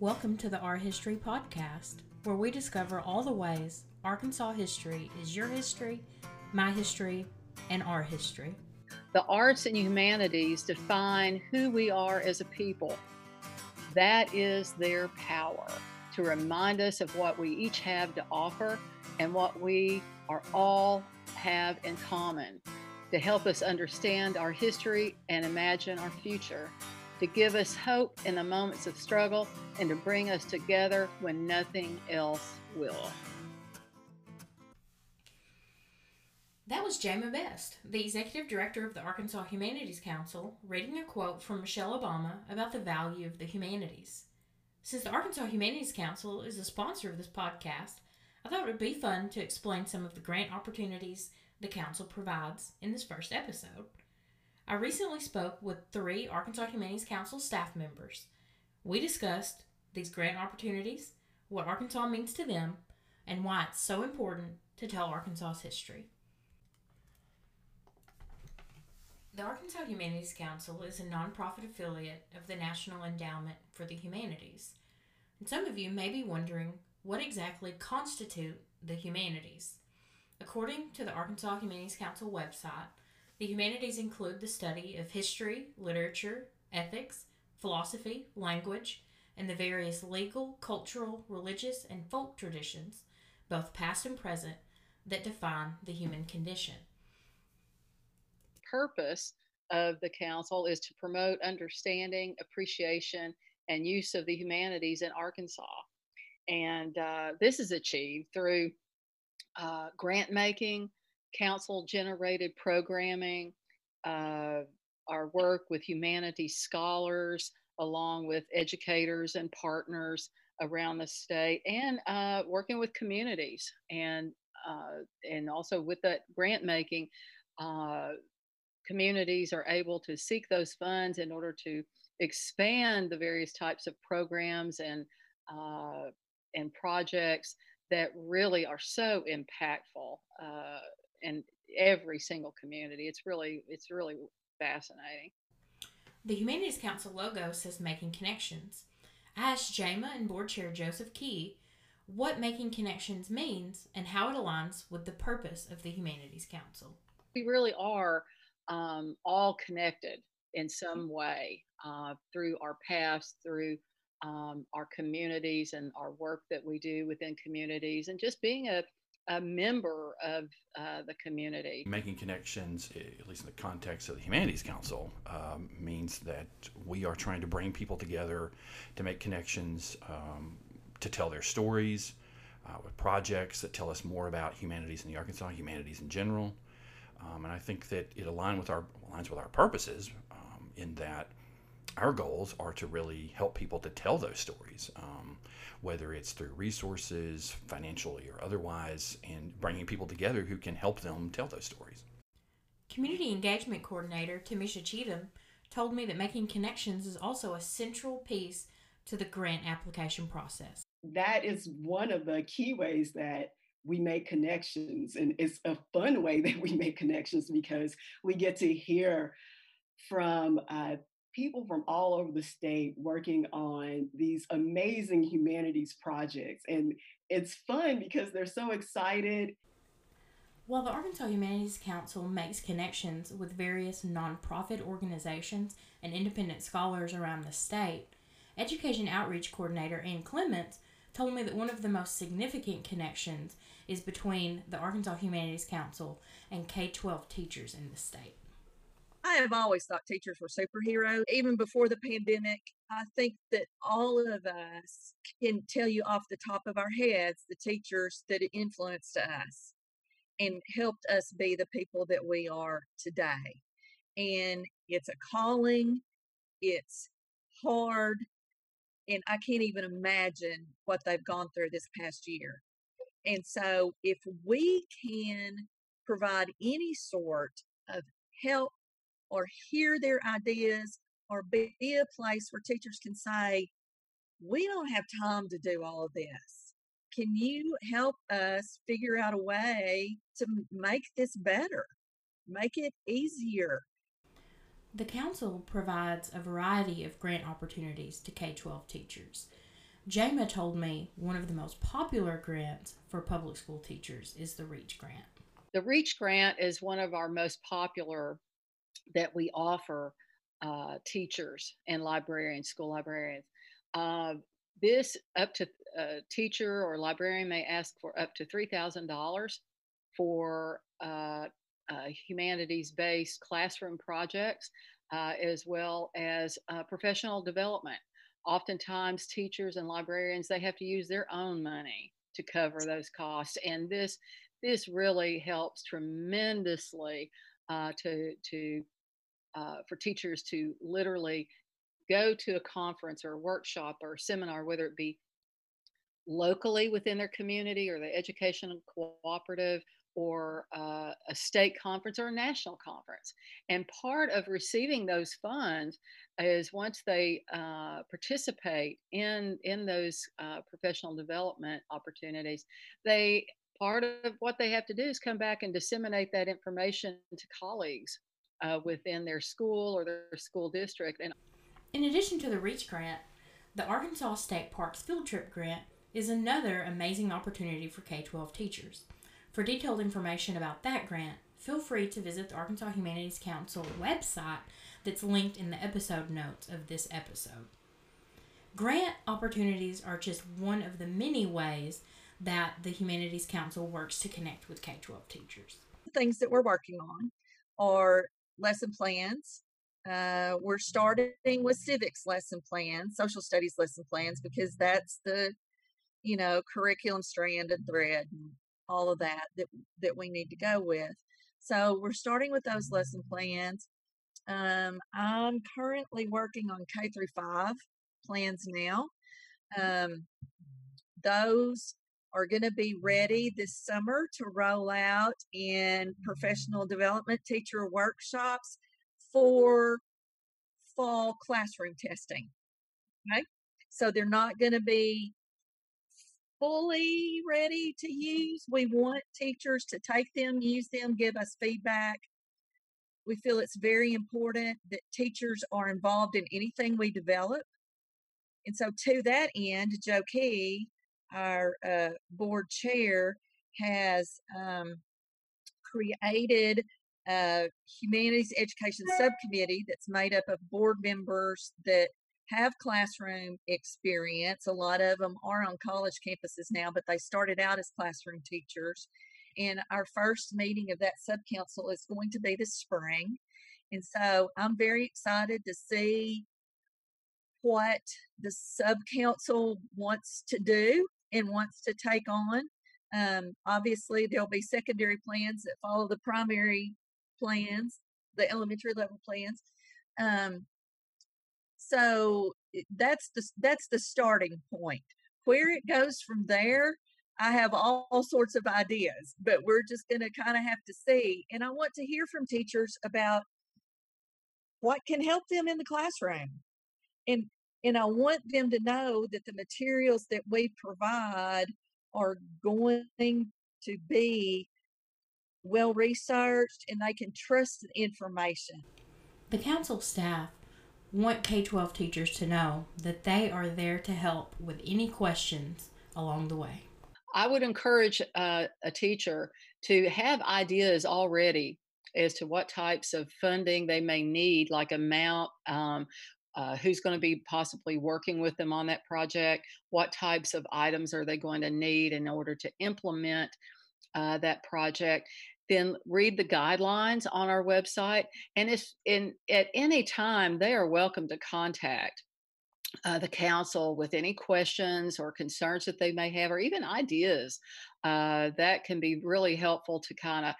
Welcome to the Our History Podcast, where we discover all the ways Arkansas history is your history, my history, and our history. The arts and humanities define who we are as a people. That is their power to remind us of what we each have to offer and what we are all have in common, to help us understand our history and imagine our future, to give us hope in the moments of struggle, and to bring us together when nothing else will. That was Jama Best, the executive director of the Arkansas Humanities Council, reading a quote from Michelle Obama about the value of the humanities. Since the Arkansas Humanities Council is a sponsor of this podcast, I thought it would be fun to explain some of the grant opportunities the Council provides in this first episode. I recently spoke with three Arkansas Humanities Council staff members. We discussed these grant opportunities, what Arkansas means to them, and why it's so important to tell Arkansas's history. The Arkansas Humanities Council is a nonprofit affiliate of the National Endowment for the Humanities. And some of you may be wondering what exactly constitute the humanities. According to the Arkansas Humanities Council website, the humanities include the study of history, literature, ethics, philosophy, language, and the various legal, cultural, religious, and folk traditions, both past and present, that define the human condition. Purpose of the council is to promote understanding, appreciation, and use of the humanities in Arkansas. And uh, this is achieved through uh, grant making, council generated programming, uh, our work with humanities scholars, along with educators and partners around the state, and uh, working with communities and uh, and also with that grant making, uh, communities are able to seek those funds in order to expand the various types of programs and uh, and projects that really are so impactful uh, in every single community. It's really it's really fascinating. The Humanities Council logo says Making Connections. I asked Jama and board chair Joseph Key what Making Connections means and how it aligns with the purpose of the Humanities Council. We really are um, all connected in some way uh, through our paths, through um, our communities and our work that we do within communities, and just being a, a member of uh, the community. Making connections, at least in the context of the Humanities Council, um, means that we are trying to bring people together to make connections, um, to tell their stories, uh, with projects that tell us more about humanities in the Arkansas, humanities in general. Um, and I think that it aligns with our aligns with our purposes um, in that our goals are to really help people to tell those stories, um, whether it's through resources, financially or otherwise, and bringing people together who can help them tell those stories. Community Engagement Coordinator Tamisha Cheatham told me that making connections is also a central piece to the grant application process. That is one of the key ways that we make connections. And it's a fun way that we make connections because we get to hear from uh, people from all over the state working on these amazing humanities projects. And it's fun because they're so excited. While the Arkansas Humanities Council makes connections with various nonprofit organizations and independent scholars around the state, Education Outreach Coordinator Ann Clements told me that one of the most significant connections is between the Arkansas Humanities Council and K 12 teachers in the state. I have always thought teachers were superheroes. Even before the pandemic, I think that all of us can tell you off the top of our heads the teachers that influenced us and helped us be the people that we are today. And it's a calling, it's hard, and I can't even imagine what they've gone through this past year. And so, if we can provide any sort of help or hear their ideas or be a place where teachers can say, We don't have time to do all of this. Can you help us figure out a way to make this better, make it easier? The Council provides a variety of grant opportunities to K 12 teachers. Jama told me one of the most popular grants for public school teachers is the REACH grant. The REACH grant is one of our most popular that we offer uh, teachers and librarians, school librarians. Uh, this up to a uh, teacher or librarian may ask for up to $3,000 for uh, uh, humanities based classroom projects uh, as well as professional development oftentimes teachers and librarians they have to use their own money to cover those costs and this this really helps tremendously uh, to to uh, for teachers to literally go to a conference or a workshop or a seminar whether it be locally within their community or the educational cooperative or uh, a state conference or a national conference. And part of receiving those funds is once they uh, participate in in those uh, professional development opportunities, they part of what they have to do is come back and disseminate that information to colleagues uh, within their school or their school district. And in addition to the REACH grant, the Arkansas State Parks Field Trip Grant is another amazing opportunity for K 12 teachers. For detailed information about that grant, feel free to visit the Arkansas Humanities Council website that's linked in the episode notes of this episode. Grant opportunities are just one of the many ways that the Humanities Council works to connect with K 12 teachers. The things that we're working on are lesson plans. Uh, we're starting with civics lesson plans, social studies lesson plans, because that's the you know curriculum strand and thread and all of that that that we need to go with. So we're starting with those lesson plans. Um, I'm currently working on K through five plans now. Um, those are going to be mm-hmm. ready this summer to roll out in professional development teacher workshops for fall classroom testing. Okay. So they're not going to be fully ready to use. We want teachers to take them, use them, give us feedback. We feel it's very important that teachers are involved in anything we develop. And so, to that end, Joe Key, our uh, board chair, has um, created a humanities education subcommittee that's made up of board members that have classroom experience. A lot of them are on college campuses now, but they started out as classroom teachers. And our first meeting of that subcouncil is going to be this spring. And so I'm very excited to see what the subcouncil wants to do and wants to take on. Um, obviously, there'll be secondary plans that follow the primary plans, the elementary level plans. Um, so that's the that's the starting point. Where it goes from there, I have all, all sorts of ideas, but we're just going to kind of have to see. And I want to hear from teachers about what can help them in the classroom. And and I want them to know that the materials that we provide are going to be well researched and they can trust the information. The council staff want K 12 teachers to know that they are there to help with any questions along the way. I would encourage uh, a teacher to have ideas already as to what types of funding they may need, like amount, um, uh, who's going to be possibly working with them on that project, what types of items are they going to need in order to implement uh, that project then read the guidelines on our website. And if in at any time they are welcome to contact uh, the council with any questions or concerns that they may have, or even ideas. Uh, that can be really helpful to kind of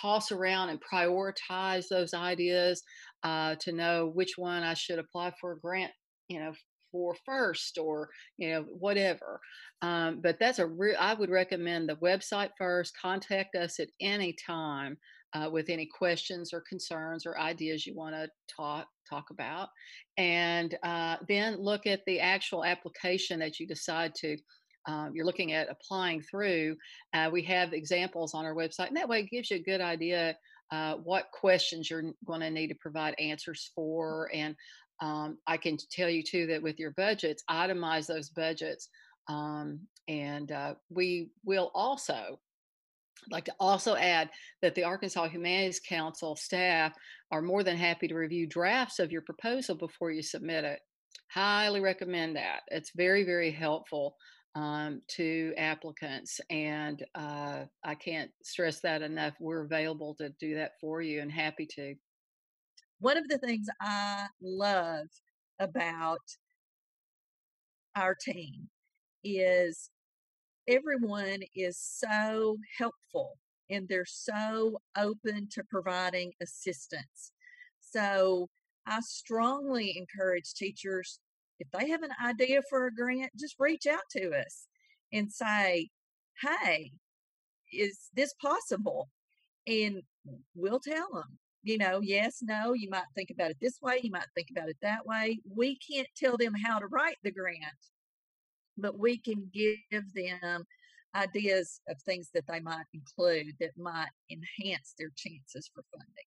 toss around and prioritize those ideas uh, to know which one I should apply for a grant, you know, for first or you know whatever. Um, but that's a real i would recommend the website first contact us at any time uh, with any questions or concerns or ideas you want to talk talk about. And uh, then look at the actual application that you decide to um, you're looking at applying through uh, we have examples on our website and that way it gives you a good idea uh, what questions you're going to need to provide answers for and Um, I can tell you too that with your budgets, itemize those budgets. Um, and uh, we will also like to also add that the Arkansas Humanities Council staff are more than happy to review drafts of your proposal before you submit it. Highly recommend that. It's very, very helpful um, to applicants. And uh, I can't stress that enough. We're available to do that for you and happy to. One of the things I love about our team is everyone is so helpful and they're so open to providing assistance. So I strongly encourage teachers, if they have an idea for a grant, just reach out to us and say, hey, is this possible? And we'll tell them, you know, yes, no, you might think about it this way, you might think about it that way. We can't tell them how to write the grant, but we can give them ideas of things that they might include that might enhance their chances for funding.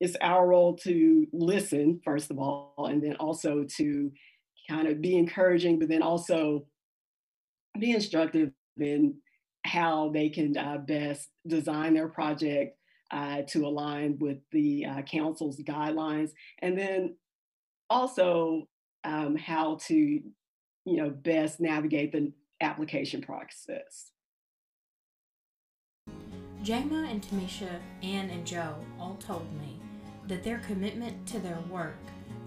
It's our role to listen, first of all, and then also to kind of be encouraging, but then also be instructive in how they can uh, best design their project uh, to align with the uh, council's guidelines, and then also um, how to you know, best navigate the application process. Jama and Tamisha, Ann and Joe all told me that their commitment to their work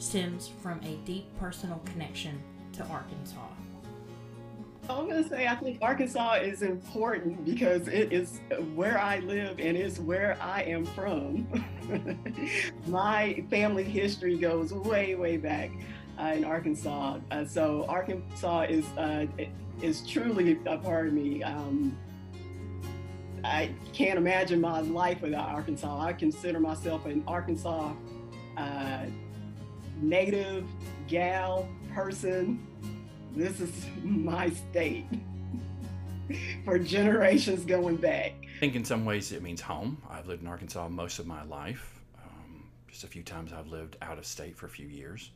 stems from a deep personal connection to Arkansas. I'm going to say I think Arkansas is important because it is where I live and it's where I am from. My family history goes way, way back uh, in Arkansas. Uh, so Arkansas is uh, is truly a part of me. Um, I can't imagine my life without Arkansas. I consider myself an Arkansas uh, native gal person. This is my state for generations going back. I think in some ways it means home. I've lived in Arkansas most of my life. Um, just a few times I've lived out of state for a few years.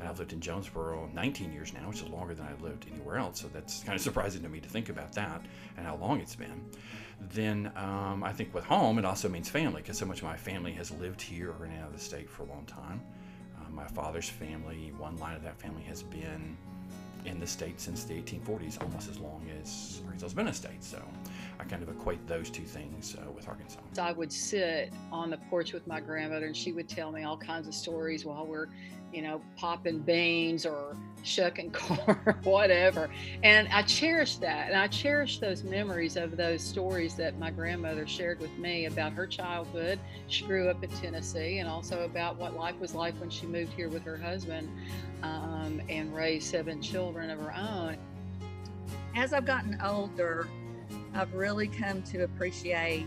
And I've lived in Jonesboro 19 years now, which is longer than I've lived anywhere else. So that's kind of surprising to me to think about that and how long it's been. Then um, I think with home, it also means family because so much of my family has lived here or in out of the state for a long time. Uh, my father's family, one line of that family has been in the state since the 1840s, almost as long as Arkansas's been a state. So I kind of equate those two things uh, with Arkansas. I would sit on the porch with my grandmother, and she would tell me all kinds of stories while we're you know, popping beans or shucking corn or whatever. And I cherish that. And I cherish those memories of those stories that my grandmother shared with me about her childhood. She grew up in Tennessee and also about what life was like when she moved here with her husband um, and raised seven children of her own. As I've gotten older, I've really come to appreciate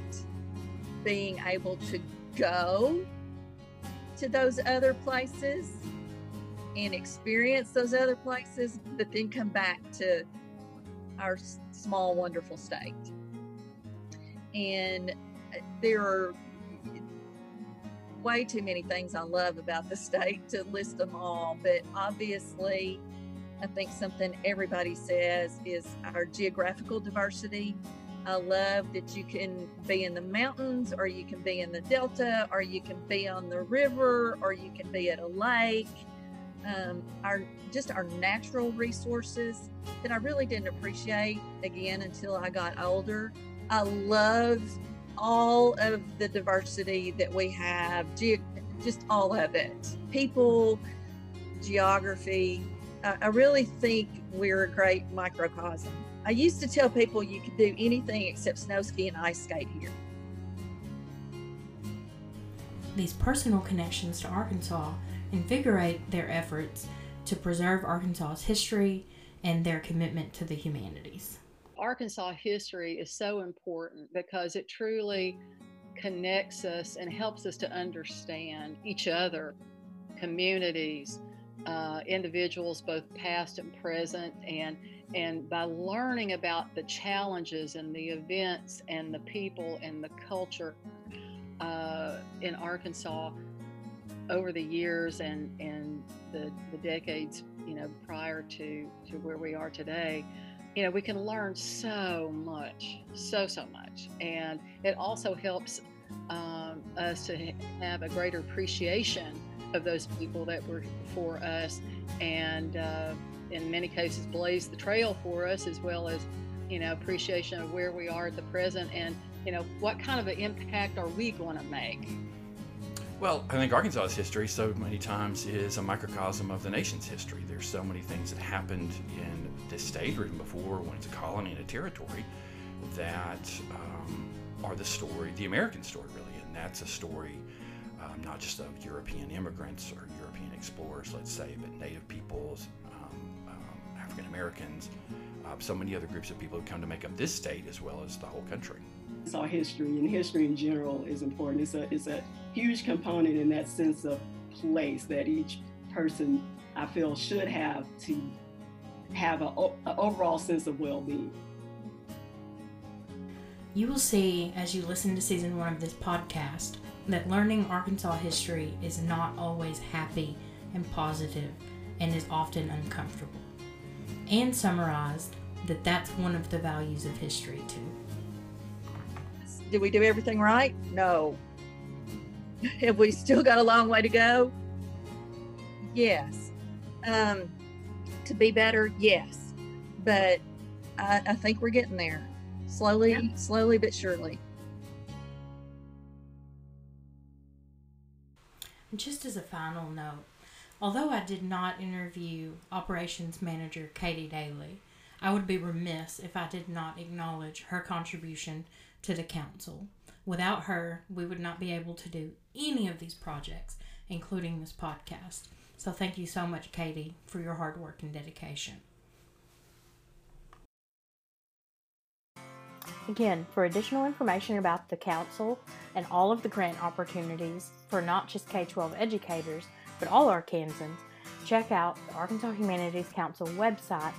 being able to go to those other places and experience those other places, but then come back to our small, wonderful state. And uh, there are way too many things I love about the state to list them all, but obviously, I think something everybody says is our geographical diversity. I love that you can be in the mountains, or you can be in the delta, or you can be on the river, or you can be at a lake um, our just our natural resources that I really didn't appreciate again until I got older. I love all of the diversity that we have, ge- just all of it. People, geography. I really think we're a great microcosm. I used to tell people you could do anything except snow ski and ice skate here. These personal connections to Arkansas invigorate their efforts to preserve Arkansas's history and their commitment to the humanities. Arkansas history is so important because it truly connects us and helps us to understand each other, communities, uh, individuals, both past and present, and and by learning about the challenges and the events and the people and the culture uh, in Arkansas, over the years and and the the decades you know prior to to where we are today you know we can learn so much so so much. And it also helps um, us to have a greater appreciation of those people that were for us and uh, in many cases blaze the trail for us as well as you know appreciation of where we are at the present and you know what kind of an impact are we going to make well, I think Arkansas's history so many times is a microcosm of the nation's history. There's so many things that happened in this state or even before when it's a colony and a territory that um, are the story, the American story, really. And that's a story um, not just of European immigrants or European explorers, let's say, but Native peoples, um, um African Americans, uh, so many other groups of people who come to make up this state as well as the whole country. Our history and history in general is important. It's a, it's a huge component in that sense of place that each person I feel should have to have an overall sense of well-being. You will see as you listen to season one of this podcast that learning Arkansas history is not always happy and positive and is often uncomfortable. And summarized that that's one of the values of history too. Did we do everything right? No. Have we still got a long way to go? Yes. Um, to be better, yes. But I, I think we're getting there. Slowly, yeah. slowly but surely. And Just as a final note, although I did not interview Operations Manager Katie Daly, I would be remiss if I did not acknowledge her contribution to the council. Without her, we would not be able to do any of these projects, including this podcast. So thank you so much, Katie, for your hard work and dedication. Again, for additional information about the Council and all of the grant opportunities for not just K 12 educators, but all Arkansans, check out the Arkansas Humanities Council website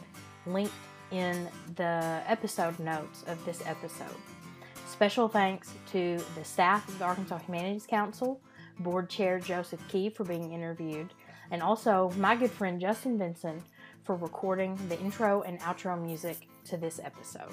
linked in the episode notes of this episode. Special thanks to the staff of the Arkansas Humanities Council, Board Chair Joseph Key for being interviewed, and also my good friend Justin Vinson for recording the intro and outro music to this episode.